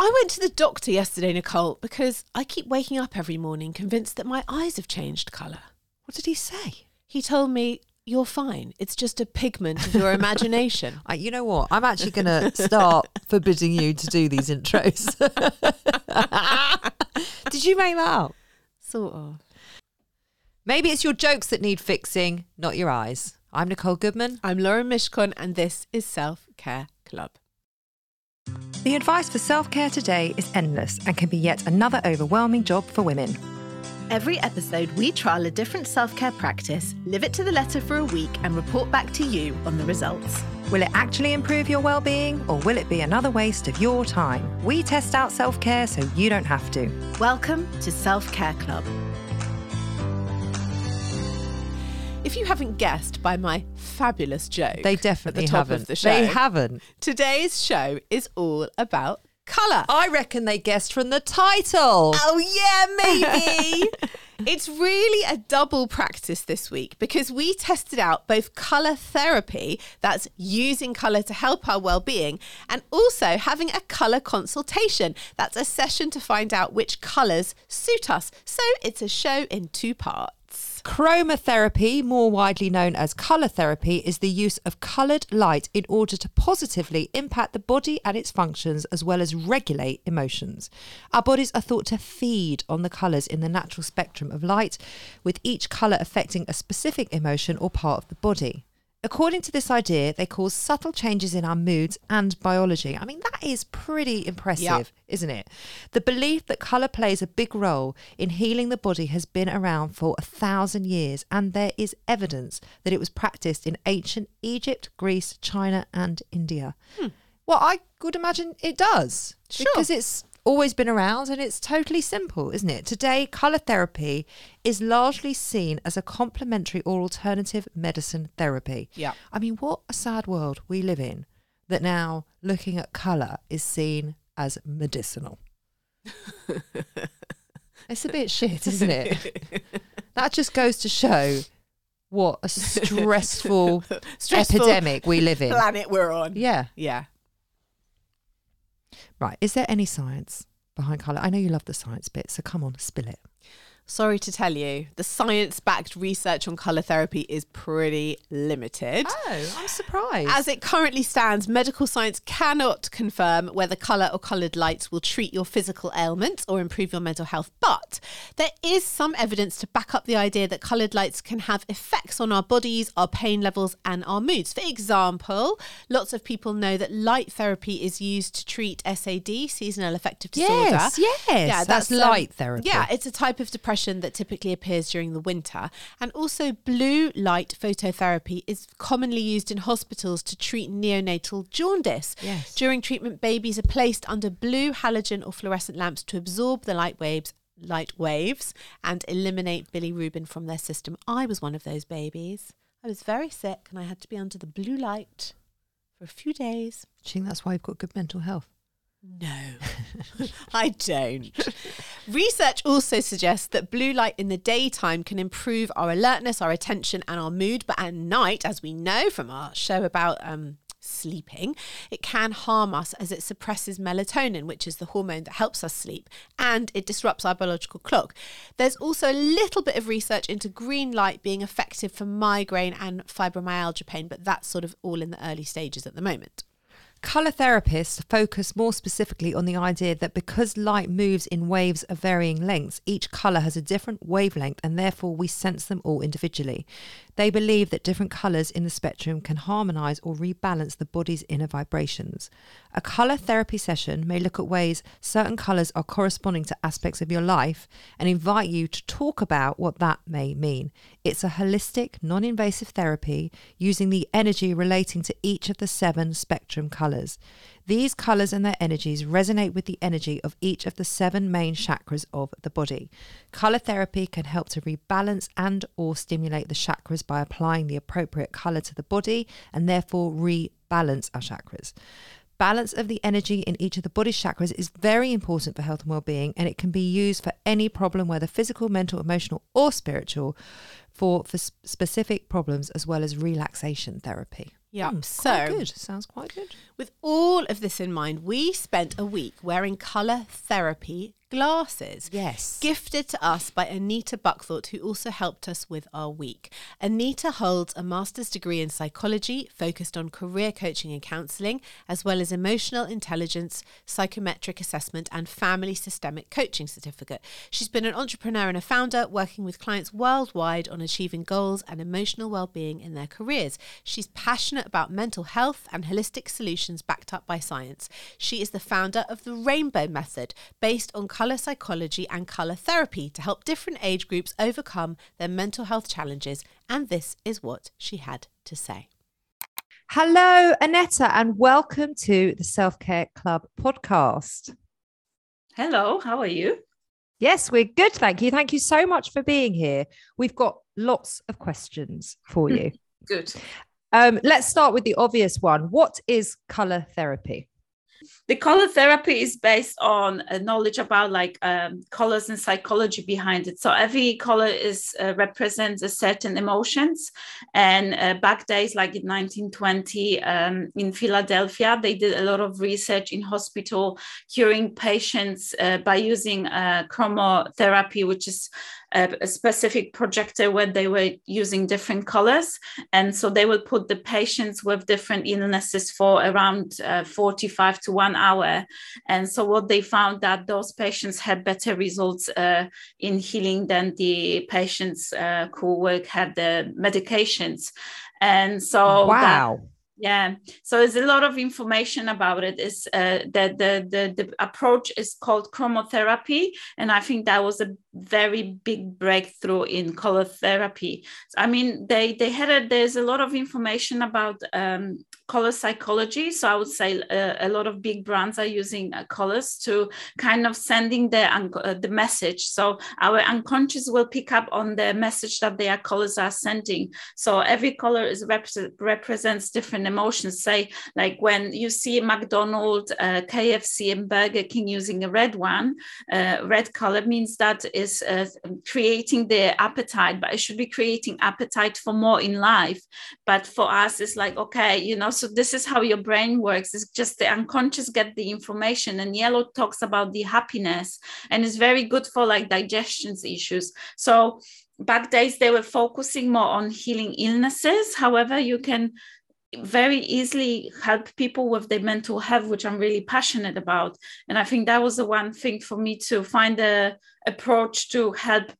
I went to the doctor yesterday, Nicole, because I keep waking up every morning convinced that my eyes have changed colour. What did he say? He told me, You're fine. It's just a pigment of your imagination. Uh, you know what? I'm actually going to start forbidding you to do these intros. did you make that up? sort of. Maybe it's your jokes that need fixing, not your eyes. I'm Nicole Goodman. I'm Lauren Mishkon, and this is Self Care Club. The advice for self care today is endless and can be yet another overwhelming job for women. Every episode, we trial a different self care practice, live it to the letter for a week, and report back to you on the results. Will it actually improve your well being or will it be another waste of your time? We test out self care so you don't have to. Welcome to Self Care Club. If you haven't guessed by my fabulous joke, They at definitely the top haven't. Of the show, They haven't. Today's show is all about colour. I reckon they guessed from the title. Oh, yeah, maybe. it's really a double practice this week because we tested out both colour therapy, that's using colour to help our well-being, and also having a colour consultation. That's a session to find out which colours suit us. So it's a show in two parts. Chromotherapy, more widely known as colour therapy, is the use of coloured light in order to positively impact the body and its functions as well as regulate emotions. Our bodies are thought to feed on the colours in the natural spectrum of light, with each colour affecting a specific emotion or part of the body. According to this idea, they cause subtle changes in our moods and biology. I mean, that is pretty impressive, Yep. isn't it? The belief that colour plays a big role in healing the body has been around for a thousand years, and there is evidence that it was practiced in ancient Egypt, Greece, China, and India. Hmm. Well, I could imagine it does. Sure. Because it's always been around and it's totally simple, isn't it? Today, colour therapy is largely seen as a complementary or alternative medicine therapy. Yeah. I mean, what a sad world we live in that now looking at colour is seen as medicinal. it's a bit shit, isn't it? that just goes to show what a stressful, Stressful epidemic we live in. Planet we're on. Yeah. Yeah. Right. Is there any science behind colour? I know you love the science bit, so come on, spill it. Sorry to tell you, the science backed research on colour therapy is pretty limited. Oh, I'm surprised. As it currently stands, medical science cannot confirm whether colour or coloured lights will treat your physical ailments or improve your mental health. But there is some evidence to back up the idea that coloured lights can have effects on our bodies, our pain levels, and our moods. For example, lots of people know that light therapy is used to treat SAD, seasonal affective disorder. Yes, yes, Yeah, that's um, light therapy. Yeah, it's a type of depression that typically appears during the winter. And also, blue light phototherapy is commonly used in hospitals to treat neonatal jaundice. Yes. During treatment, babies are placed under blue halogen or fluorescent lamps to absorb the light waves. Light waves and eliminate bilirubin from their system. I was one of those babies. I was very sick and I had to be under the blue light for a few days. Do you think that's why you've got good mental health? No, I don't. Research also suggests that blue light in the daytime can improve our alertness, our attention, and our mood. But at night, as we know from our show about um, sleeping, it can harm us as it suppresses melatonin, which is the hormone that helps us sleep, and it disrupts our biological clock. There's also a little bit of research into green light being effective for migraine and fibromyalgia pain, but that's sort of all in the early stages at the moment. Colour therapists focus more specifically on the idea that because light moves in waves of varying lengths, each colour has a different wavelength and therefore we sense them all individually. They believe that different colours in the spectrum can harmonise or rebalance the body's inner vibrations. A colour therapy session may look at ways certain colours are corresponding to aspects of your life and invite you to talk about what that may mean. It's a holistic, non invasive therapy using the energy relating to each of the seven spectrum colours. These colours and their energies resonate with the energy of each of the seven main chakras of the body. Colour therapy can help to rebalance and or stimulate the chakras by applying the appropriate colour to the body and therefore rebalance our chakras. Balance of the energy in each of the body chakras is very important for health and well-being and it can be used for any problem whether physical, mental, emotional or spiritual for, for specific problems as well as relaxation therapy. Yeah. Mm, so good. Sounds quite good. With all of this in mind, we spent a week wearing colour therapy glasses. Yes. Gifted to us by Anita Buckthorpe, who also helped us with our week. Anita holds a master's degree in psychology focused on career coaching and counselling, as well as emotional intelligence, psychometric assessment, and family systemic coaching certificate. She's been an entrepreneur and a founder, working with clients worldwide on achieving goals and emotional well-being in their careers. She's passionate about mental health and holistic solutions backed up by science. She is the founder of the Rainbow Method, based on colour psychology and colour therapy to help different age groups overcome their mental health challenges. And this is what she had to say. Hello, Aneta, and welcome to the Self Care Club podcast. Hello, how are you? Yes, we're good. Thank you. Thank you so much for being here. We've got lots of questions for you. good. Um, let's start with the obvious one. What is color therapy? The color therapy is based on uh, knowledge about like um, colors and psychology behind it so every color is uh, represents a certain emotions and uh, back days like in 1920 um, in philadelphia they did a lot of research in hospital curing patients uh, by using uh, chromotherapy which is a, a, specific projector where they were using different colors. And so they would put the patients with different illnesses for around uh, 45 to one hour. And so what they found that those patients had better results uh, in healing than the patients uh, who were, had the medications. And so wow. That, yeah so there's a lot of information about it is uh, that the, the the approach is called chromotherapy and i think that was a very big breakthrough in color therapy i mean they they had a there's a lot of information about um, color psychology. So I would say uh, a lot of big brands are using uh, colors to kind of sending the uh, the message. So our unconscious will pick up on the message that their colors are sending. So every color is rep- represents different emotions. Say like when you see McDonald's, uh, KFC, and Burger King using a red one, uh, red color means that is uh, creating the appetite, but it should be creating appetite for more in life. But for us, it's like okay, you know so this is how your brain works. It's just the unconscious get the information and yellow talks about the happiness and it's very good for like digestion issues. So back days they were focusing more on healing illnesses. However you can very easily help people with their mental health which i'm really passionate about. And i think that was the one thing for me to find a approach to help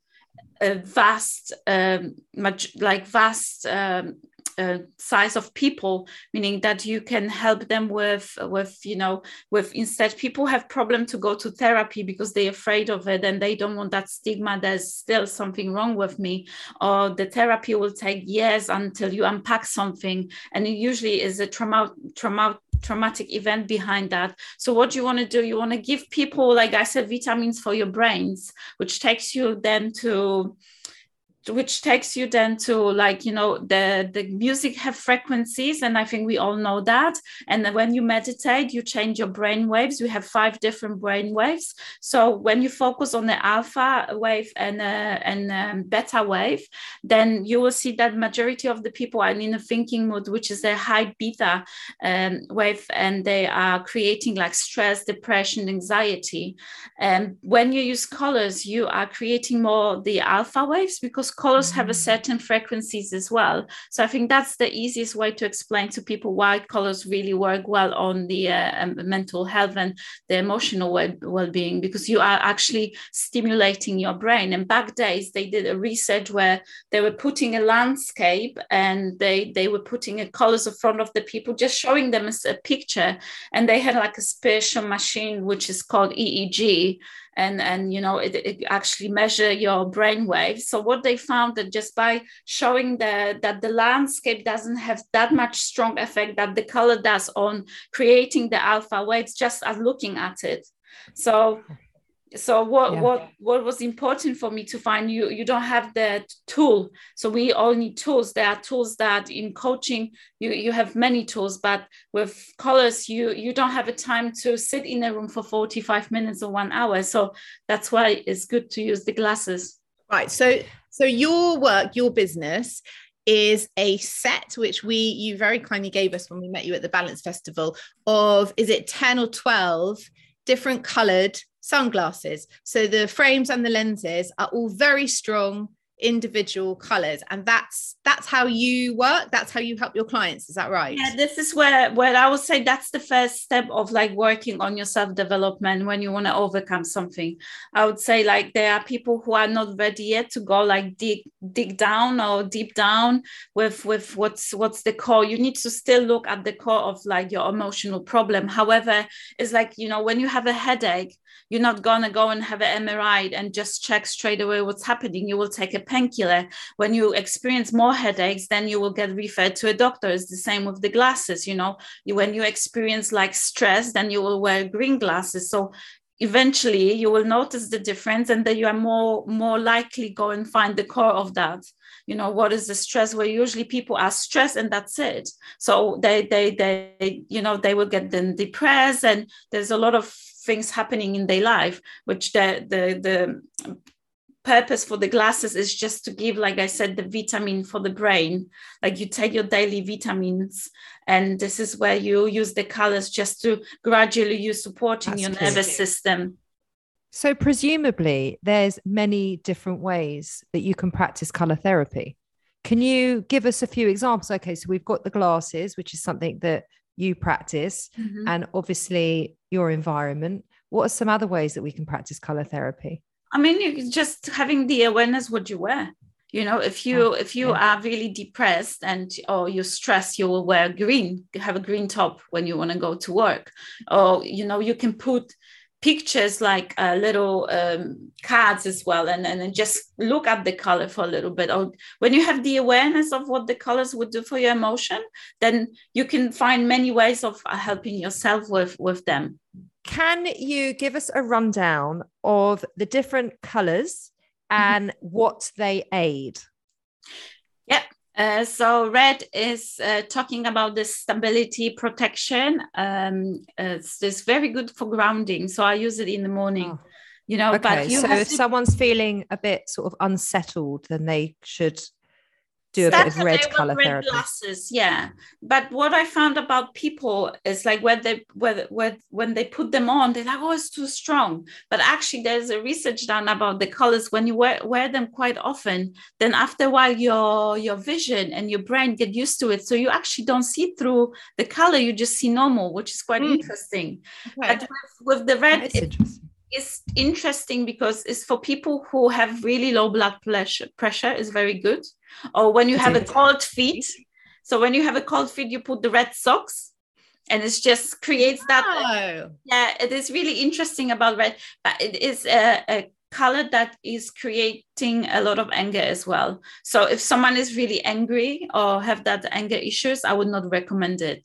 a vast um, like vast um, uh, size of people meaning that you can help them with with you know with instead people have problem to go to therapy because they're afraid of it and they don't want that stigma there's still something wrong with me or the therapy will take years until you unpack something and it usually is a trauma trauma traumatic event behind that. So what you want to do, you want to give people, like I said, vitamins for your brains, which takes you then to which takes you then to like you know the the music have frequencies and i think we all know that. And when you meditate you change your brain waves. You have five different brain waves. So when you focus on the alpha wave and uh, and um, beta wave then you will see that majority of the people are in a thinking mood which is a high beta um, wave and they are creating like stress depression anxiety. And when you use colors you are creating more the alpha waves because colors have a certain frequencies as well. So I think that's the easiest way to explain to people why colors really work well on the uh, um, mental health and the emotional well being, because you are actually stimulating your brain. And back days, they did a research where they were putting a landscape and they, they were putting a colors in front of the people, just showing them as a picture. And they had like a special machine, which is called EEG and and you know it, it actually measure your brain waves. So what they found that just by showing the that the landscape doesn't have that much strong effect that the color does on creating the alpha waves just as looking at it. So so what yeah. what what was important for me to find you you don't have the tool. So we all need tools. There are tools that in coaching you you have many tools but with colors you you don't have a time to sit in a room for 45 minutes or one hour. So that's why it's good to use the glasses. Right. So so your work your business is a set which we you very kindly gave us when we met you at the balance festival of is it 10 or 12 different colored sunglasses. So the frames and the lenses are all very strong individual colors and that's that's how you work that's how you help your clients is that right? Yeah this is where where i would say that's the first step of like working on your self development when you want to overcome something. I would say like there are people who are not ready yet to go like dig dig down or deep down with with what's what's the core. You need to still look at the core of like your emotional problem. However it's like you know when you have a headache you're not to go and have an MRI and just check straight away what's happening. You will take a painkiller. When you experience more headaches, then you will get referred to a doctor. It's the same with the glasses. You know, you, when you experience like stress, then you will wear green glasses. So eventually you will notice the difference and then you are more more likely go and find the core of that you know what is the stress where usually people are stressed and that's it so they they they you know they will get then depressed and there's a lot of things happening in their life which the the the purpose for the glasses is just to give like i said the vitamin for the brain. Like you take your daily vitamins and this is where you use the colors just to gradually you supporting That's your cool. nervous system. So presumably there's many different ways that you can practice color therapy. Can you give us a few examples? Okay so we've got the glasses which is something that you practice mm-hmm. and obviously your environment. What are some other ways that we can practice color therapy i mean you just having the awareness what you wear you know if you if you yeah. are really depressed and or you're stressed you will wear green have a green top when you want to go to work. Or you know you can put pictures like uh, little um, cards as well and, and just look at the color for a little bit. Or when you have the awareness of what the colors would do for your emotion then you can find many ways of uh, helping yourself with with them can you give us a rundown of the different colors mm-hmm. and what they aid yep uh, so red is uh, talking about the stability protection. Um, it's, it's, very good for grounding. So I use it in the morning. Oh. You know, okay. but so if to... someone's feeling a bit sort of unsettled, then they should do a bit of red color red therapy. Glasses, yeah. But what I found about people is like when they when, when when they put them on, they're like, oh, it's too strong. But actually, there's a research done about the colors. When you wear, wear them quite often, then after a while, your your vision and your brain get used to it. So you actually don't see through the color; you just see normal, which is quite mm. interesting. But with, with the red, it, it's interesting because it's for people who have really low blood pressure. Pressure is very good or when you have a cold feet so when you have a cold feet you put the red socks and it just creates that oh. yeah it is really interesting about red but it is a, a color that is creating a lot of anger as well so if someone is really angry or have that anger issues i would not recommend it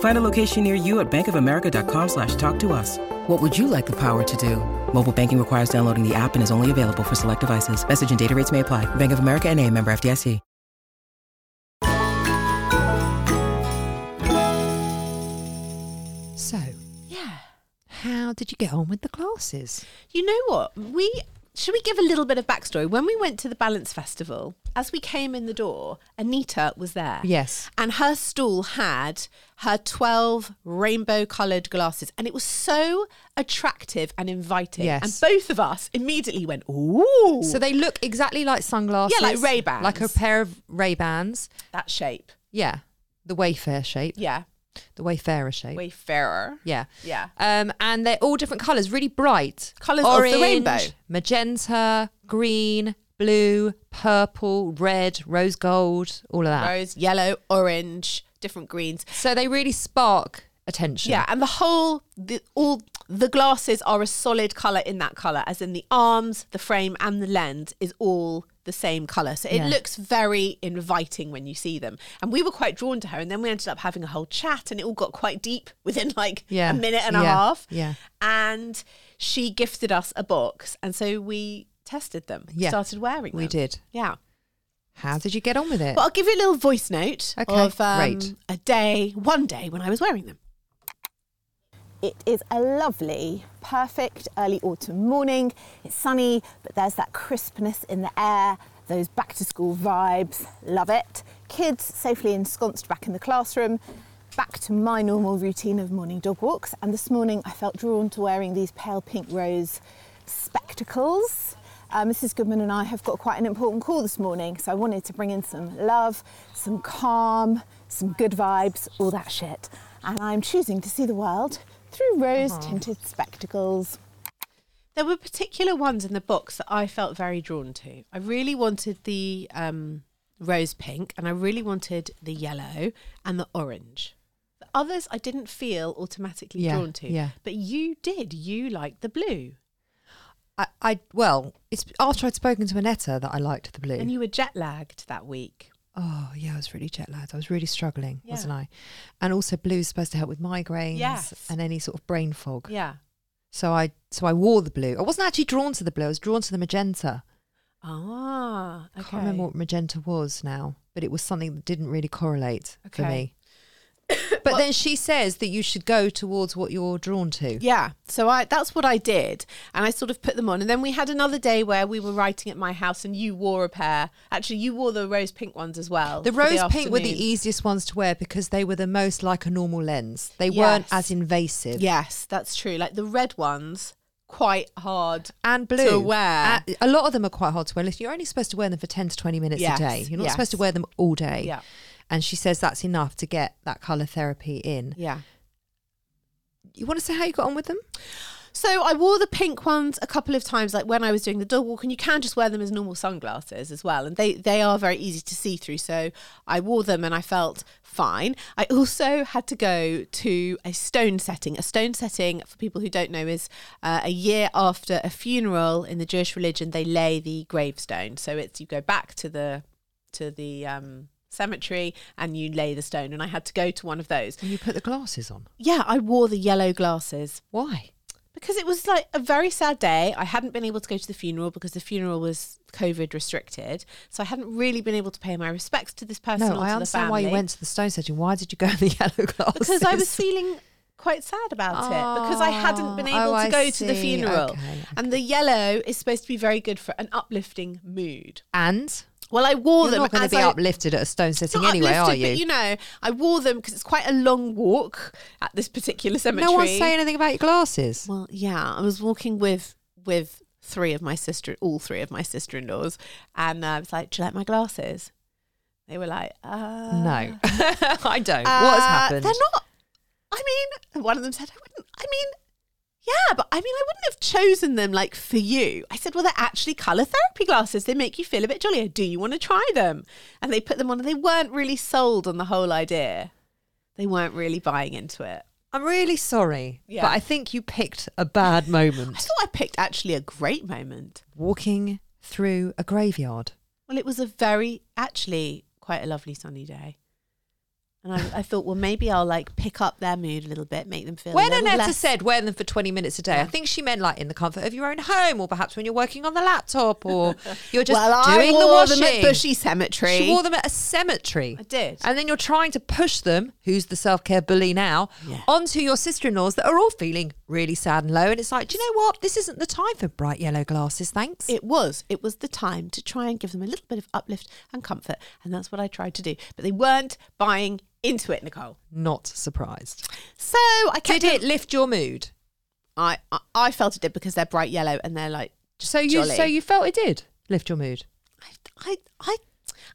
Find a location near you at bankofamerica.com slash talk to us. What would you like the power to do? Mobile banking requires downloading the app and is only available for select devices. Message and data rates may apply. Bank of America and a member FDIC. So, Yeah. how did you get on with the classes? You know what? We should we give a little bit of backstory? When we went to the Balance Festival, as we came in the door, Anita was there. Yes. And her stool had her 12 rainbow coloured glasses. And it was so attractive and inviting. Yes. And both of us immediately went, ooh. So they look exactly like sunglasses. Yeah, like Ray-Bans. Like a pair of Ray-Bans. that shape. Yeah. The Wayfair shape. Yeah. The Wayfarer shape. Wayfarer. Yeah. Yeah. Um, and they're all different colours, really bright. Colours of the Orange, rainbow. Magenta, green, blue, purple, red, rose gold, all of that. Rose, yellow, orange, different greens. So they really spark attention. Yeah, and the whole, the, all the glasses are a solid color in that color, as in the arms, the frame, and the lens is all the same color. So it Yeah. looks very inviting when you see them. And we were quite drawn to her, and then we ended up having a whole chat, and it all got quite deep within like Yeah. a minute and a Yeah. half. Yeah. and she gifted us a box, and so we tested them. Yeah. started wearing them. We did. Yeah. How did you get on with it? Well, I'll give you a little voice note Okay, of um, a day, one day when I was wearing them. It is a lovely, perfect early autumn morning. It's sunny, but there's that crispness in the air, those back to school vibes. Love it. Kids safely ensconced back in the classroom. Back to my normal routine of morning dog walks. And this morning I felt drawn to wearing these pale pink rose spectacles. Uh, Mrs. Goodman and I have got quite an important call this morning, so I wanted to bring in some love, some calm, some good vibes, all that shit. And I'm choosing to see the world through rose tinted spectacles. There were particular ones in the box that I felt very drawn to. I really wanted the um, rose pink and I really wanted the yellow and the orange. The others I didn't feel automatically Yeah, drawn to. yeah. But you did. You liked the blue. I, I well, it's after I'd spoken to Annetta that I liked the blue. And you were jet lagged that week. Oh yeah, I was really jet lagged. I was really struggling, Yeah. wasn't I? And also, blue's supposed to help with migraines Yes. and any sort of brain fog. Yeah. So I so I wore the blue. I wasn't actually drawn to the blue. I was drawn to the magenta. Ah, I can't remember what magenta was now, but it was something that didn't really correlate for me. But then she says that you should go towards what you're drawn to. Yeah. So I that's what I did. And I sort of put them on. And then we had another day where we were writing at my house and you wore a pair. Actually, you wore the rose pink ones as well. The rose pink were the easiest ones to wear because they were the most like a normal lens. They weren't as invasive. Yes, that's true. Like the red ones, quite hard and blue to wear. Uh, a lot of them are quite hard to wear. Listen, you're only supposed to wear them for 10 to 20 minutes Yes, a day. You're not yes. supposed to wear them all day. Yeah. And she says that's enough to get that colour therapy in. yeah. You want to say how you got on with them? So I wore the pink ones a couple of times, like when I was doing the dog walk, and you can just wear them as normal sunglasses as well, and they they are very easy to see through. So I wore them and I felt fine. I also had to go to a stone setting. A stone setting, for people who don't know, is uh, a year after a funeral in the Jewish religion, they lay the gravestone. So it's you go back to the to the um, cemetery and you lay the stone, and I had to go to one of those. And you put the glasses on. Yeah, I wore the yellow glasses Why? because it was like a very sad day. I hadn't been able to go to the funeral because the funeral was COVID restricted, so I hadn't really been able to pay my respects to this person. No, I understand the why you went to the stone setting. Why did you go in the yellow glasses? because I was feeling quite sad about it because I hadn't been Oh, able oh, to go to the funeral. Okay, And the yellow is supposed to be very good for an uplifting mood. And Well, I wore them. you're them. not going to be I- uplifted at a stone setting not anyway, are you? But you know, I wore them because it's quite a long walk at this particular cemetery. no one's saying anything about your glasses. Well, yeah, I was walking with with three of my sister, all three of my sister in laws, and uh, I was like, "Do you like my glasses?" They were like, uh, no, I don't. uh, what has happened? They're not. I mean, one of them said, "I wouldn't." I mean, yeah, but I mean, I wouldn't have chosen them like for you. I said, "Well, they're actually color therapy glasses. They make you feel a bit jollier. Do you want to try them?" And they put them on, and they weren't really sold on the whole idea. They weren't really buying into it. I'm really sorry, Yeah. but I think you picked a bad moment. I thought I picked actually a great moment. Walking through a graveyard. Well, it was a very, actually, quite a lovely sunny day. And I, I thought, well, maybe I'll like pick up their mood a little bit, make them feel. When Annetta less- said wear them for 20 minutes a day, I think she meant like in the comfort of your own home or perhaps when you're working on the laptop or you're just well, doing I the wore washing. them at Bushey Cemetery. She wore them at a cemetery. I did. And then you're trying to push them, who's the self care bully now, Yeah. onto your sister in laws that are all feeling really sad and low. And it's like, do you know what? This isn't the time for bright yellow glasses, thanks. It was. It was the time to try and give them a little bit of uplift and comfort, and that's what I tried to do. But they weren't buying into it, Nicole. Not surprised. So I kept Did it lift your mood? I, I I felt it did because they're bright yellow and they're like So you jolly. so you felt it did lift your mood. I, I I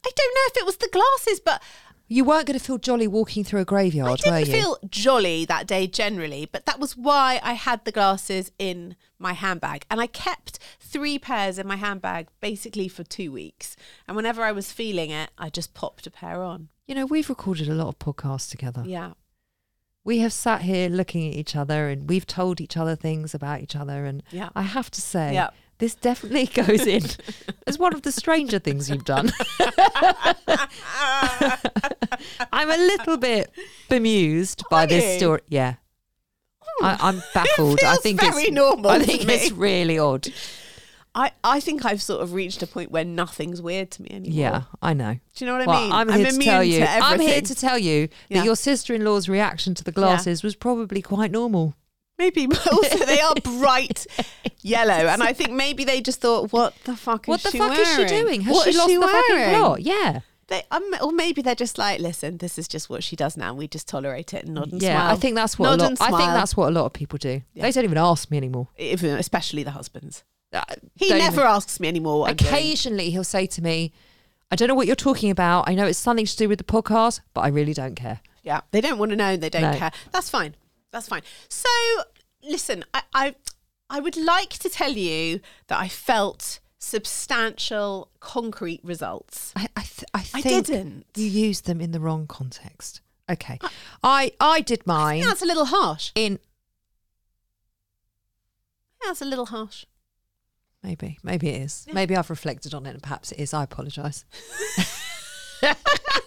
I don't know if it was the glasses, but You weren't going to feel jolly walking through a graveyard, I didn't feel jolly that day generally, but that was why I had the glasses in my handbag. And I kept three pairs in my handbag basically for two weeks. And whenever I was feeling it, I just popped a pair on. you know, we've recorded a lot of podcasts together. Yeah. We have sat here looking at each other and we've told each other things about each other. And Yeah. I have to say, Yeah. This definitely goes in as one of the stranger things you've done. I'm a little bit bemused by Are this story. Yeah. Oh. I, I'm baffled. I think very it's normal I think it's really odd. I, I think I've sort of reached a point where nothing's weird to me anymore. Yeah, I know. Do you know what Well, I mean? I'm here to tell you. to I'm here to tell you Yeah. that your sister-in-law's reaction to the glasses was probably quite normal. Maybe, but also they are bright yellow, and I think maybe they just thought, "What the fuck What is the she fuck is she wearing? doing? Has What she is lost the fucking wearing?" plot? Yeah. They, um, or maybe they're just like, "Listen, this is just what she does now. We just tolerate it and nod and yeah, smile." I think that's what nod a lot. I think that's what a lot of people do. Yeah. They don't even ask me anymore. Even, especially the husbands. Uh, He never even- asks me anymore. What. Occasionally, he'll say to me, "I don't know what you're talking about. I know it's something to do with the podcast, but I really don't care." Yeah, they don't want to know. They don't No. care. That's fine. That's fine. So, listen, I, I, I would like to tell you that I felt substantial, concrete results. I I, th- I I didn't. you used them in the wrong context. Okay, I I did mine that's a little harsh. in That's a little harsh. maybe maybe it is. Maybe I've reflected on it, and perhaps it is. I apologise.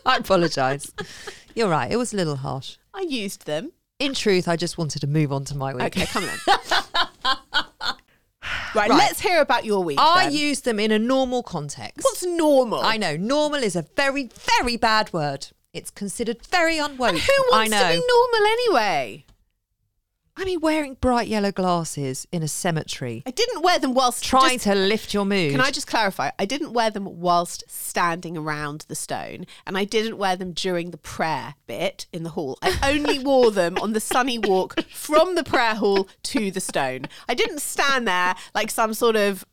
I apologise. You're right. It was a little harsh. I used them. In truth, I just wanted to move on to my week. Okay, come on. right, Right. let's hear about your week. I then. used them in a normal context. What's normal? I know normal is a very, very bad word. It's considered very unwoke. And who wants I know. to be normal anyway? I mean, wearing bright yellow glasses in a cemetery, I didn't wear them whilst trying just- to lift your mood. Can I just clarify? I didn't wear them whilst standing around the stone, and I didn't wear them during the prayer bit in the hall. I only wore them on the sunny walk from the prayer hall to the stone. I didn't stand there like some sort of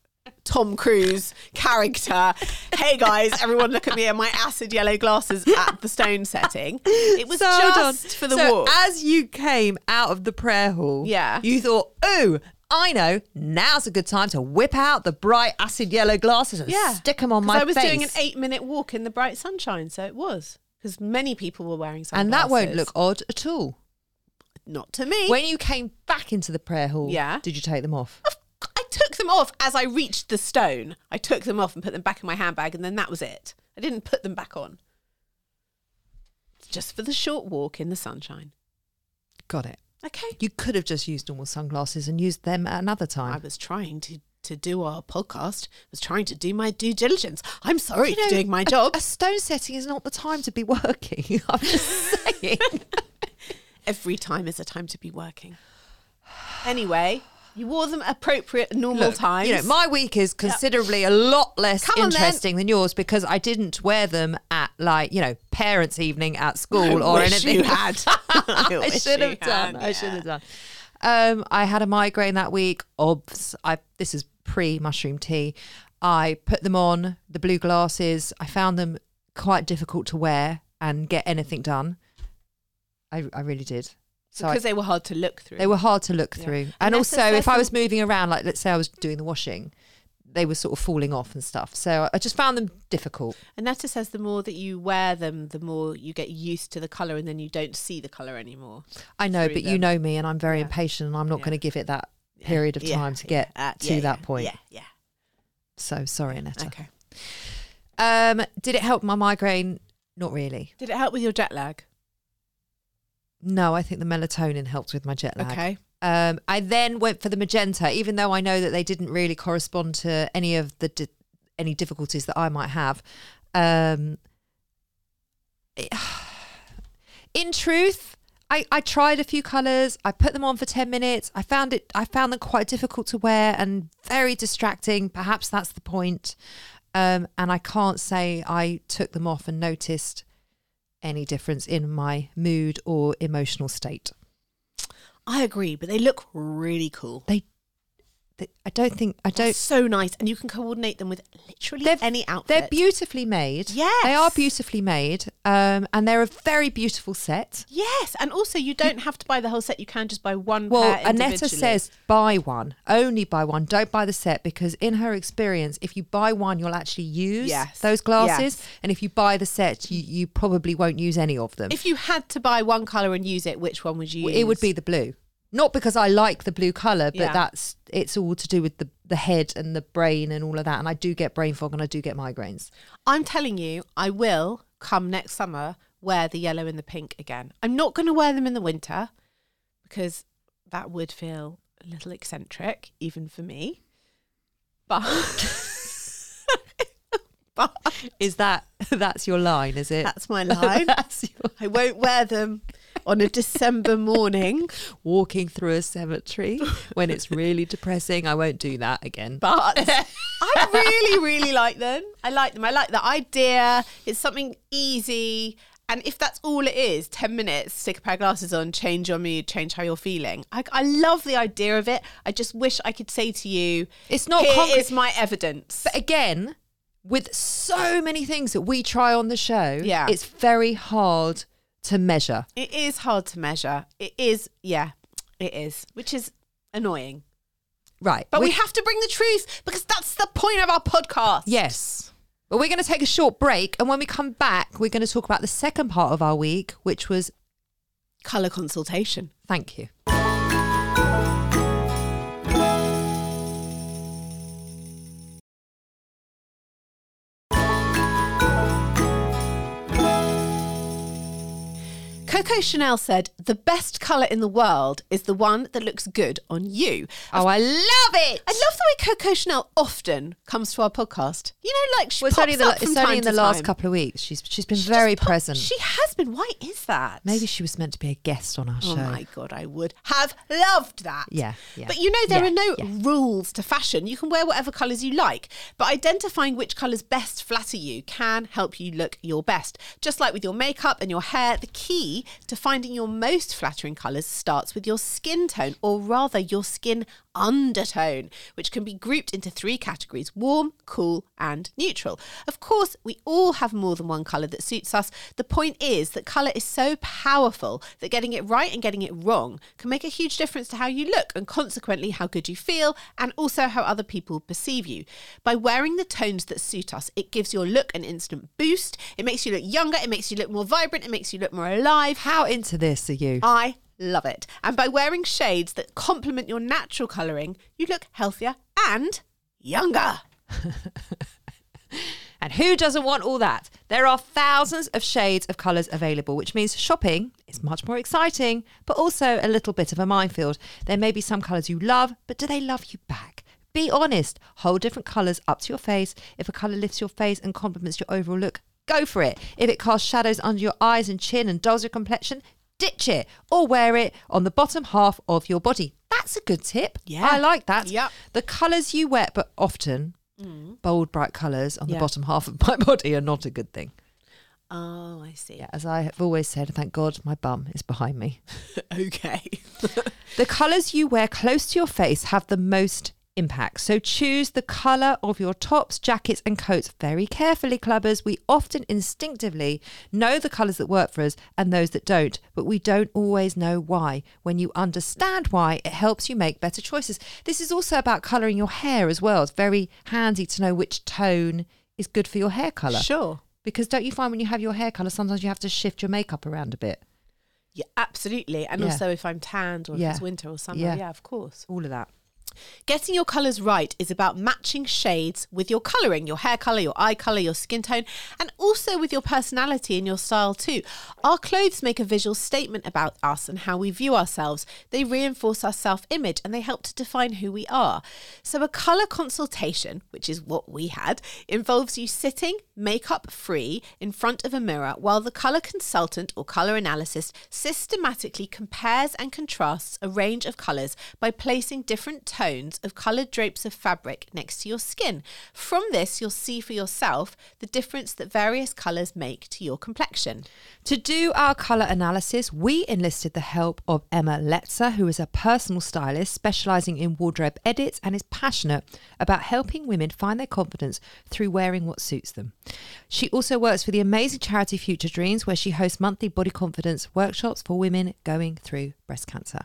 Tom Cruise character. Hey guys, everyone look at me and my acid yellow glasses at the stone setting. It was So just for the So walk. As you came out of the prayer hall, Yeah. you thought, "Oh, I know. Now's a good time to whip out the bright acid yellow glasses and yeah, stick them on my face. I was face." doing an eight-minute walk in the bright sunshine, so it was because many people were wearing sunglasses, and that won't look odd at all. not to me. When you came back into the prayer hall, Yeah. did you take them off? I took them off as I reached the stone. I took them off and put them back in my handbag, and then that was it. I didn't put them back on. Just for the short walk in the sunshine. Got it. Okay. You could have just used normal sunglasses and used them at another time. I was trying to, to do our podcast, I was trying to do my due diligence. I'm sorry You know, for doing my a- job. A, stone setting is not the time to be working. I'm just saying. Every time is a time to be working. Anyway, you wore them appropriate normal Look, times. You know, my week is considerably a lot less Come interesting than yours because I didn't wear them at like you know parents' evening at school I or anything. you had. I I should have done. had, I should have done. Um, I had a migraine that week. Obs. I this is pre mushroom tea. I put them on the blue glasses. I found them quite difficult to wear and get anything done. I I really did. So I- because they were hard to look through. they were hard to look Yeah. through. And And also, if I was moving around, like let's say I was doing the washing, they were sort of falling off and stuff. So I just found them difficult. Anetta says the more that you wear them, the more you get used to the colour and then you don't see the colour anymore. I know, but you know me and I'm very Yeah. impatient and I'm not Yeah. going to give it that period of time to get uh, to that point. Yeah, yeah. So sorry, Annetta. Okay. Um, did it help my migraine? Not really. Did it help with your jet lag? No, I think the melatonin helped with my jet lag. Okay. Um, I then went for the magenta, even though I know that they didn't really correspond to any of the di- any difficulties that I might have. Um, it- in truth, I, I tried a few colours. I put them on for ten minutes. I found it. I found them quite difficult to wear and very distracting. Perhaps that's the point. Um, and I can't say I took them off and noticed any difference in my mood or emotional state. I agree, but they look really cool. They, I don't think I don't. so nice, and you can coordinate them with literally any outfit. They're beautifully made. Yes. they are beautifully made, um, and they're a very beautiful set. Yes, and also you don't have to buy the whole set. You can just buy one Well, Anetta says buy one, only buy one. Don't buy the set because, in her experience, if you buy one, you'll actually use Yes. those glasses, Yes. and if you buy the set, you, you probably won't use any of them. if you had to buy one color and use it, which one would you use? it would be the blue. Not because I like the blue color, but Yeah. that's it's all to do with the the head and the brain and all of that. And I do get brain fog and I do get migraines. I'm telling you, I will come next summer wear the yellow and the pink again. I'm not going to wear them in the winter because that would feel a little eccentric, even for me. But, but Is that that's your line? Is it? that's my line. That's your- I won't wear them on a December morning, walking through a cemetery when it's really depressing. I won't do that again. but I really, really like them. I like them. I like the idea. It's something easy. And if that's all it is, 10 minutes, stick a pair of glasses on, change your mood, change how you're feeling. I, I love the idea of it. I just wish I could say to you, It's not "Here concrete." is my evidence. But again, with so many things that we try on the show, Yeah. it's very hard to measure. It is hard to measure. It is, yeah, it is, which is annoying. Right. But we, have to bring the truth because that's the point of our podcast. Yes. But we're going to take a short break. And when we come back, we're going to talk about the second part of our week, which was Colour consultation. thank you. Coco Chanel said, The best colour in the world is the one that looks good on you. Oh, I love it. I love the way Coco Chanel often comes to our podcast. You know, like she Well, it's pops only, the, up from it's only time in the to last time. couple of weeks. She's she's been She very pop- present. She has been. Why is that? Maybe she was meant to be a guest on our oh show. Oh my god, I would have loved that. Yeah, yeah. But you know, there Yeah, are no yeah. rules to fashion. You can wear whatever colours you like, but identifying which colours best flatter you can help you look your best. Just like with your makeup and your hair, the key to finding your most flattering colours starts with your skin tone, or rather, your skin undertone, which can be grouped into three categories warm, cool, and neutral. Of course, we all have more than one colour that suits us. The point is that colour is so powerful that getting it right and getting it wrong can make a huge difference to how you look and consequently how good you feel and also how other people perceive you. By wearing the tones that suit us, it gives your look an instant boost. It makes you look younger, it makes you look more vibrant, it makes you look more alive. How into this are you? I love it. And by wearing shades that complement your natural colouring, you look healthier and younger. And who doesn't want all that? There are thousands of shades of colours available, which means shopping is much more exciting, but also a little bit of a minefield. There may be some colours you love, but do they love you back? Be honest. Hold different colours up to your face. If a colour lifts your face and complements your overall look, go for it. If it casts shadows under your eyes and chin and dulls your complexion, ditch it or wear it on the bottom half of your body. That's a good tip. Yeah. I like that. Yep. The colours you wear, but often mm. bold, bright colours on the bottom half of my body are not a good thing. Oh, I see. Yeah, as I have always said, thank God my bum is behind me. Okay. The colours you wear close to your face have the most impact. So choose the colour of your tops, jackets, and coats very carefully, clubbers. We often instinctively know the colours that work for us and those that don't, but we don't always know why. When you understand why, it helps you make better choices. This is also about colouring your hair as well. It's very handy to know which tone is good for your hair colour. Sure. Because don't you find when you have your hair colour, sometimes you have to shift your makeup around a bit? Yeah, absolutely. And Yeah. also if I'm tanned or Yeah. if it's winter or summer. Yeah. Yeah. of course. All of that. Getting your colours right is about matching shades with your colouring, your hair colour, your eye colour, your skin tone, and also with your personality and your style too. Our clothes make a visual statement about us and how we view ourselves. They reinforce our self image and they help to define who we are. So, a colour consultation, which is what we had, involves you sitting makeup free in front of a mirror while the colour consultant or colour analyst systematically compares and contrasts a range of colours by placing different tones of coloured drapes of fabric next to your skin. From this, you'll see for yourself the difference that various colours make to your complexion. To do our colour analysis, we enlisted the help of Emma Letzer, who is a personal stylist specialising in wardrobe edits and is passionate about helping women find their confidence through wearing what suits them. She also works for the amazing charity Future Dreams, where she hosts monthly body confidence workshops for women going through breast cancer.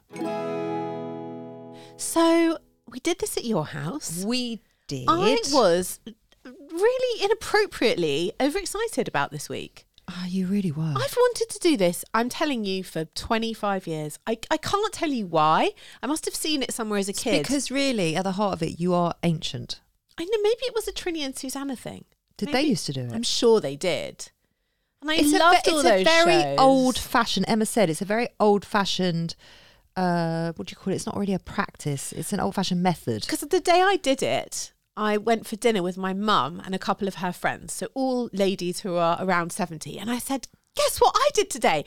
So, we did this at your house. We did. I was really inappropriately overexcited about this week. Oh, you really were. I've wanted to do this, I'm telling you, for 25 years. I, I can't tell you why. I must have seen it somewhere as a kid. Because really, at the heart of it, you are ancient. I know maybe it was a Trinny and Susannah thing. Did Maybe- they used to do it? I'm sure they did. And I it's loved a, all it's those a very shows. old fashioned emma said it's a very old fashioned uh what do you call it it's not really a practice it's an old fashioned method Because the day I did it, I went for dinner with my mum and a couple of her friends. So all ladies who are around 70. And I said, Guess what I did today?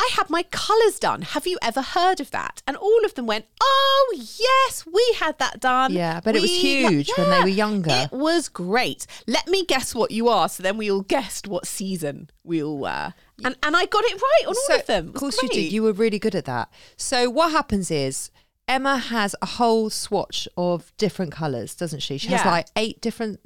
I had my colours done. Have you ever heard of that? And all of them went, Oh, yes, we had that done. Yeah, but it was We ha-" huge when they were younger. It was great. Let me guess what you are. So then we all guessed what season we all were. And, and I got it right on all of them. Of course you did you were really good at that so what happens is emma has a whole swatch of different colors doesn't she she has like eight different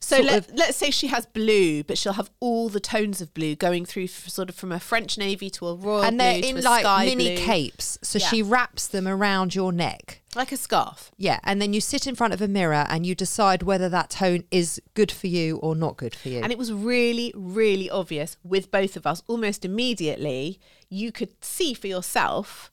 So let, of- let's say she has blue, but she'll have all the tones of blue going through f- sort of from a French navy to a royal and they're blue in like mini blue, capes so Yeah. she wraps them around your neck like a scarf. yeah and then you sit in front of a mirror and you decide whether that tone is good for you or not good for you And it was really, really obvious with both of us. Almost immediately, you could see for yourself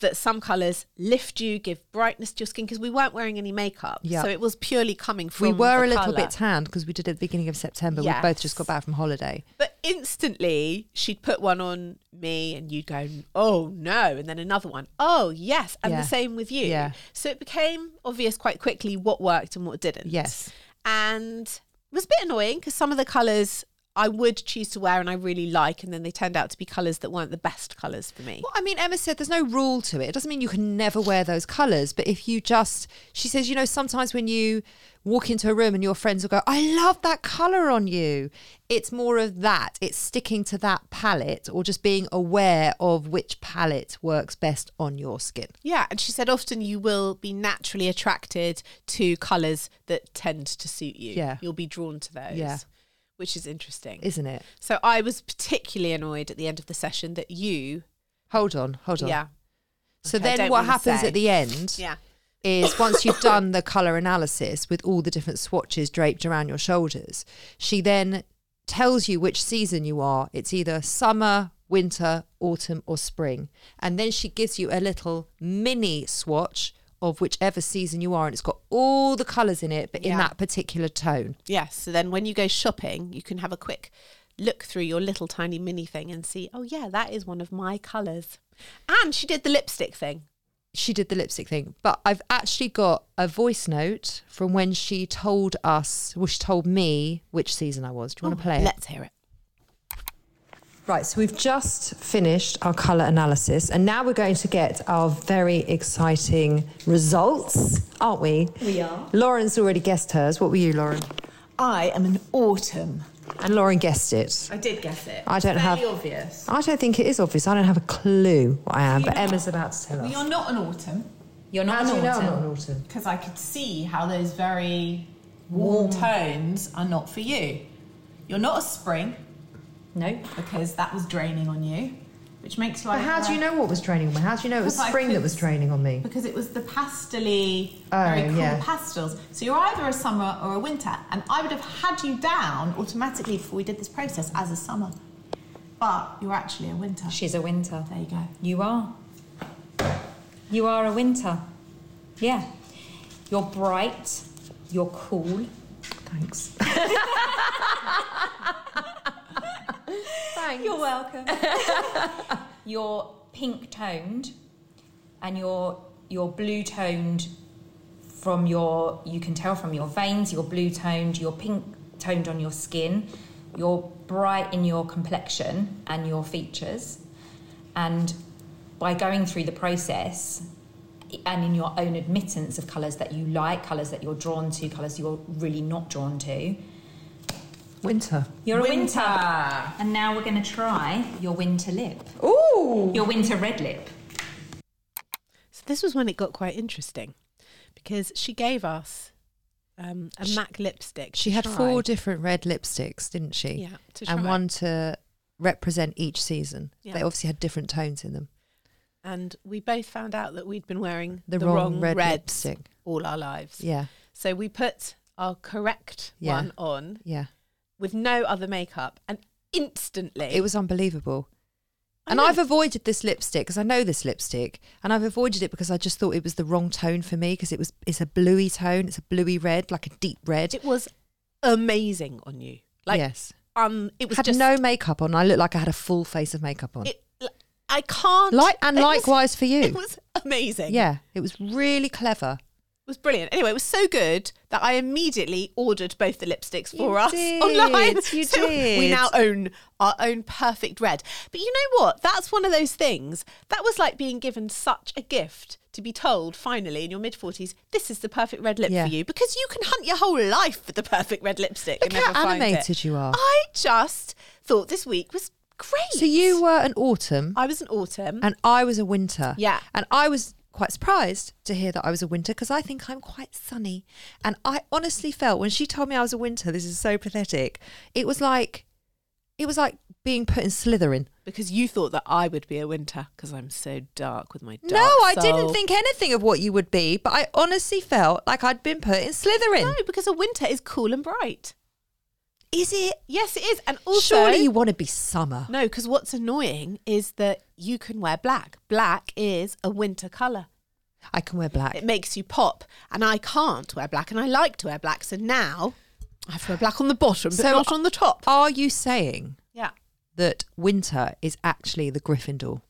that some colours lift you, give brightness to your skin because we weren't wearing any makeup. Yeah. So it was purely coming from we were a little colour. bit tanned because we did it at the beginning of September. We both just got back from holiday. But instantly she'd put one on me and you'd go, oh no. And then another one, oh yes. And Yeah. the same with you. Yeah. So it became obvious quite quickly what worked and what didn't. Yes. And it was a bit annoying because some of the colours I would choose to wear and I really like, and then they turned out to be colours that weren't the best colours for me. Well, I mean, Emma said there's no rule to it. It doesn't mean you can never wear those colours. But if you just, she says, you know, sometimes when you walk into a room and your friends will go, I love that colour on you. It's more of that. It's sticking to that palette or just being aware of which palette works best on your skin. Yeah, and she said often you will be naturally attracted to colours that tend to suit you. Yeah. You'll be drawn to those. Yeah. Which is interesting. Isn't it? so I was particularly annoyed at the end of the session that you Hold on, hold on. Yeah. So Okay, then what happens say. at the end Yeah. is once you've done the colour analysis with all the different swatches draped around your shoulders, she then tells you which season you are. It's either summer, winter, autumn, or spring. And then she gives you a little mini swatch of whichever season you are. And it's got all the colours in it, but in that particular tone. Yes. So then when you go shopping, you can have a quick look through your little tiny mini thing and see, oh yeah, that is one of my colours. And she did the lipstick thing. she did the lipstick thing, but I've actually got a voice note from when she told us, well, she told me which season I was. Do you want to play it? Let's hear it. Right, so we've just finished our colour analysis, and now we're going to get our very exciting results, aren't we? We are. Lauren's already guessed hers. What were you, Lauren? I am an autumn. And Lauren guessed it. I did guess it. I don't have. obvious. I don't think it is obvious. I don't have a clue what I am, but Emma's about to tell us. You're not an autumn. You're not How do an you know I'm not an autumn? because I could see how those very warm tones are not for you. You're not a spring No. because that was draining on you, which makes you. Like But how do you know what was draining on me? How do you know it was Because I spring that could- was draining on me? Because it was the pastely, Oh, very cool yeah. pastels. So you're either a summer or a winter, and I would have had you down automatically before we did this process as a summer, but you're actually a winter. She's a winter. There you go. You are. You are a winter. Yeah. You're bright. You're cool. Thanks. You're welcome. you're pink toned and you're you're blue toned from your you can tell from your veins, you're blue toned, you're pink toned on your skin, you're bright in your complexion and your features. And by going through the process and in your own admittance of colours that you like, colours that you're drawn to, colours you're really not drawn to, Winter. you're a winter. Winter. And now we're going to try your winter lip. Ooh. Your winter red lip. So this was when it got quite interesting because she gave us um, a MAC lipstick. She had try. four different red lipsticks, didn't she? Yeah, to and one to represent each season. Yeah. They obviously had different tones in them. and we both found out that we'd been wearing The, the, wrong, wrong, red reds lipstick. all our lives. Yeah, So we put our correct Yeah. one on yeah. With no other makeup, and instantly It was unbelievable. And. I've avoided this lipstick because I know this lipstick, and I've avoided it because I just thought it was the wrong tone for me because it was it's a bluey tone, it's a bluey red, like a deep red. It was amazing on you. Like, yes, um, it was had just no makeup on. I looked like I had a full face of makeup on. It, I can't. like and it was- likewise for you. It was amazing. yeah, it was really clever. Was brilliant. Anyway, it was so good that I immediately ordered both the lipsticks for You us did, online. you so We did. now own our own perfect red. But you know what? That's one of those things. That was like being given such a gift to be told finally in your mid 40s, this is the perfect red lip Yeah. for you because you can hunt your whole life for the perfect red lipstick Look and never how find it. animated you are. I just thought this week was great. So you were an autumn, I was an autumn. and I was a winter. Yeah. And I was quite surprised to hear that I was a winter because I think I'm quite sunny. And I honestly felt when she told me I was a winter, this is so pathetic. It was like it was like being put in Slytherin. because you thought that I would be a winter because I'm so dark with my dark no, I didn't think anything of what you would be, but I honestly felt like I'd been put in Slytherin. No, because a winter is cool and bright. Is it? Yes, it is. And also, Surely you want to be summer. no, because what's annoying is that you can wear black. Black is a winter colour. I can wear black. It makes you pop, and I can't wear black, and I like to wear black. So now I have to wear black on the bottom, but So not on the top. Are you saying Yeah. that winter is actually the Gryffindor?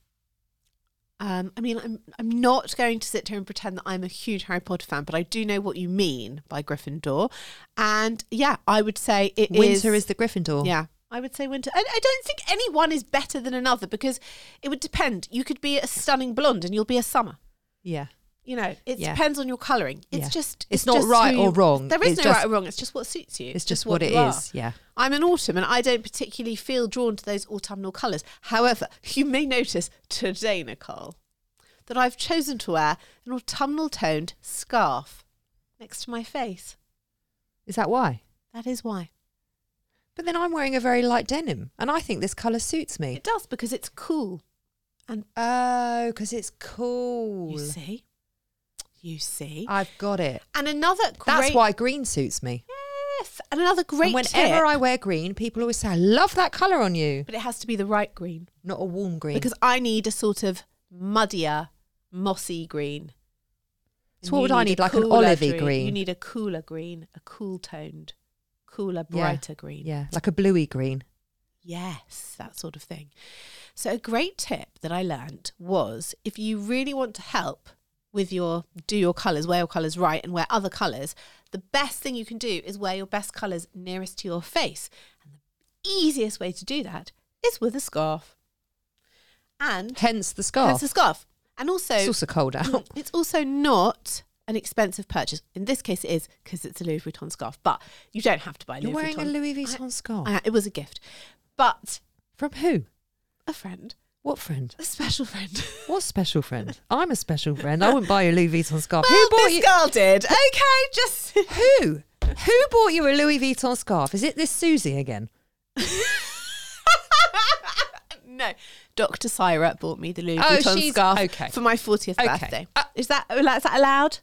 Um, I mean, I'm I'm not going to sit here and pretend that I'm a huge Harry Potter fan, but I do know what you mean by Gryffindor, and yeah, I would say it is. Winter is the Gryffindor. Yeah, I would say winter. I, I don't think any one is better than another because it would depend. You could be a stunning blonde and you'll be a summer. Yeah. You know, it Yeah. depends on your colouring. It's Yeah. just It's not just right or wrong. There is It's no just- right or wrong. It's just what suits you. It's just what you it are. Yeah. I'm an autumn and I don't particularly feel drawn to those autumnal colours. However, you may notice today, Nicole, that I've chosen to wear an autumnal toned scarf next to my face. Is that why? That is why. But then I'm wearing a very light denim, and I think this colour suits me. It does because it's cool. And Oh, because it's cool. you see, you see. I've got it. and another great. That's why green suits me. Yes, and another great and whenever tip, I wear green, people always say, "I love that colour on you." but it has to be the right green Not a warm green. because I need a sort of muddier, mossy green. So what would I need? Like an olivey green? You need a cooler green, a cool toned, cooler, Yeah. brighter green. yeah, like a bluey green. Yes, that sort of thing. So, a great tip that I learned was if you really want to help with your do your colours, wear your colours right, and wear other colours, the best thing you can do is wear your best colours nearest to your face. And the easiest way to do that is with a scarf. And Hence the scarf. hence a scarf. And also, it's also cold out. it's also not an expensive purchase. In this case, it is because it's a Louis Vuitton scarf, but you don't have to buy You're Louis wearing Vuitton. a Louis Vuitton scarf. I- it was a gift, but From who? a friend. What friend? A special friend. What special friend? I'm a special friend. I wouldn't buy you a Louis Vuitton scarf. well, who bought this you? girl did. Okay, just Who? Who bought you a Louis Vuitton scarf? Is it this Susie again? no. Dr. Syra bought me the Louis Oh, Vuitton she's- scarf okay. for my 40th Okay. birthday. Uh, is that is that allowed?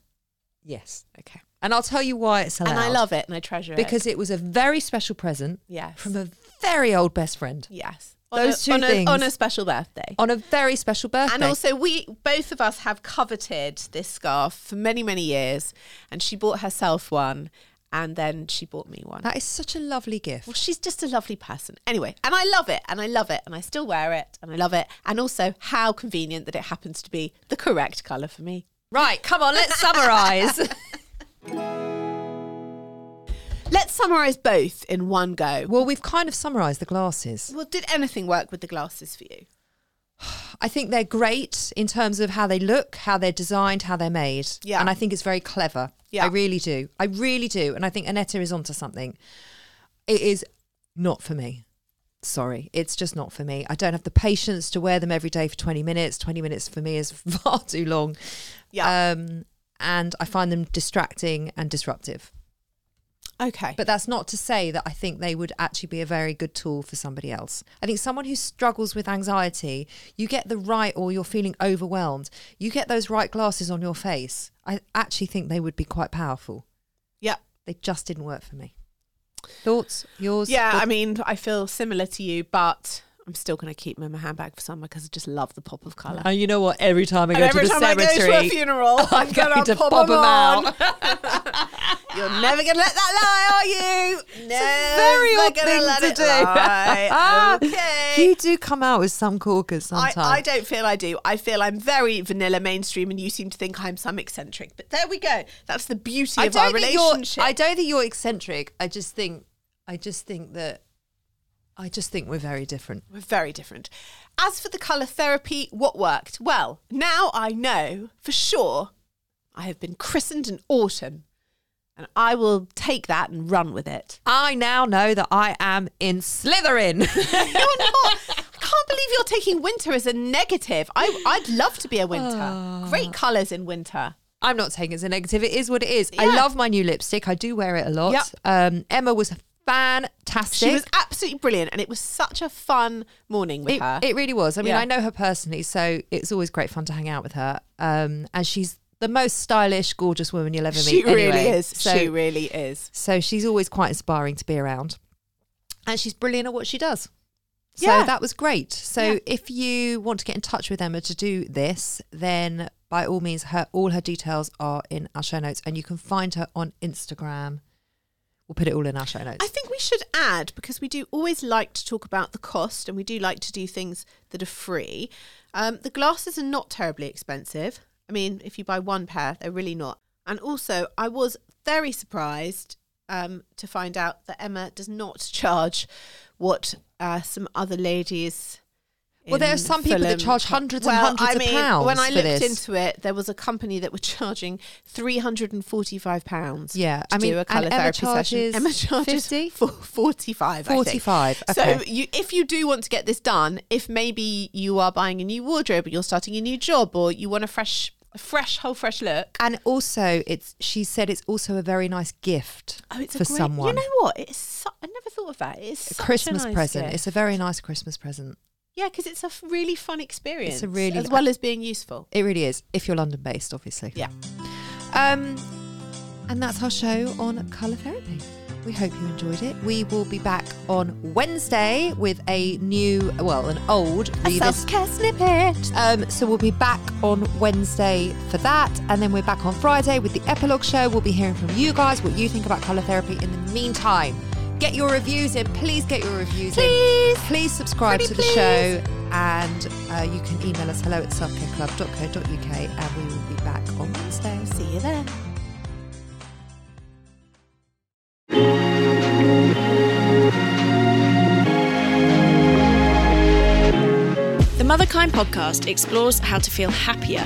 Yes. Okay. And I'll tell you why it's allowed. And I love it and I treasure it. because it was a very special present Yes. from a very old best friend yes. Those on two a, things- a, on a special birthday. on a very special birthday. And also, we both of us have coveted this scarf for many, many years. And she bought herself one, and then she bought me one. that is such a lovely gift. Well, she's just a lovely person. Anyway, and I love it, and I love it, and I still wear it, and I love it. And also, how convenient that it happens to be the correct colour for me. Right, come on, let's summarise. Let's summarise both in one go. well, we've kind of summarised the glasses. Well, did anything work with the glasses for you? I think they're great in terms of how they look, how they're designed, how they're made. Yeah. And I think it's very clever. Yeah. I really do. I really do. And I think Annetta is onto something. It is not for me. Sorry, it's just not for me. I don't have the patience to wear them every day for 20 minutes. 20 minutes for me is far too long. Yeah. Um, and I find them distracting and disruptive. Okay. But that's not to say that I think they would actually be a very good tool for somebody else. I think someone who struggles with anxiety, you get the right, or you're feeling overwhelmed, you get those right glasses on your face. I actually think they would be quite powerful. yeah. They just didn't work for me. Thoughts? Yours? Yeah, I mean, I feel similar to you, but I'm still going to keep them in my handbag for summer because I just love the pop of colour. And you know what? Every time I go to the time I go cemetery, to a funeral, I'm I'm going to pop pop 'em them out. You're never going to let that lie, are you? Never very odd thing let to do. lie. Ah, okay. You do come out with some corkers I, sometimes. I don't feel I do. I feel I'm very vanilla mainstream, and you seem to think I'm some eccentric. But there we go. That's the beauty I of our don't think you're. relationship. I don't think you're eccentric. I just think. I just think that. I just think we're very different. We're very different. As for the colour therapy, what worked? Well, now I know for sure I have been christened an autumn, and I will take that and run with it. I now know that I am in Slytherin. You're not. I can't believe you're taking winter as a negative. I, I'd love to be a winter. Ah. Great colours in winter. I'm not taking it as a negative. It is what it is. I love my new lipstick. I do wear it a lot. Yep. Um, Emma was fantastic. She was absolutely brilliant, and it was such a fun morning with it, her. it really was. I mean, Yeah. I know her personally, so it's always great fun to hang out with her. Um, and she's the most stylish, gorgeous woman you'll ever meet. she really is. So, she really is. so she's always quite inspiring to be around, and she's brilliant at what she does. So Yeah. that was great. So Yeah. if you want to get in touch with Emma to do this, then by all means, her all her details are in our show notes, and you can find her on Instagram. We'll put it all in our show notes. I think we should add because we do always like to talk about the cost and we do like to do things that are free. Um, the glasses are not terribly expensive. I mean, if you buy one pair, they're really not. And also, I was very surprised um, to find out that Emma does not charge what uh, some other ladies. Well, there are some people that charge cha- hundreds and hundreds I of mean, pounds When I looked this. into it, there was a company that were charging three hundred and forty-five pounds. Yeah, to I mean, do a colour Emma therapy session. Emma charges 50? for forty-five. Think. 45, So you, if you do want to get this done, if maybe you are buying a new wardrobe, or you're starting a new job, or you want a fresh, a fresh, whole fresh look. and also, it's she said it's also a very nice gift Oh, it's for a great, someone. You know what? It's so, I never thought of that. It's a Christmas a nice present. gift. It's a very nice Christmas present. Yeah, because it's a f- really fun experience. It's a really- as well as being useful. It really is. If you're London based, obviously. Yeah. Um, and that's our show on colour therapy. We hope you enjoyed it. We will be back on Wednesday with a new, well, an old A self-care snippet. Um, so we'll be back on Wednesday for that, and then we're back on Friday with the epilogue show. We'll be hearing from you guys what you think about colour therapy. In the meantime, get your reviews in. Please get your reviews Please. in. Please subscribe Pretty to the please. show, and uh, you can email us hello at selfcareclub.co.uk, and we will be back on Wednesday. See you then. The Motherkind podcast explores how to feel happier,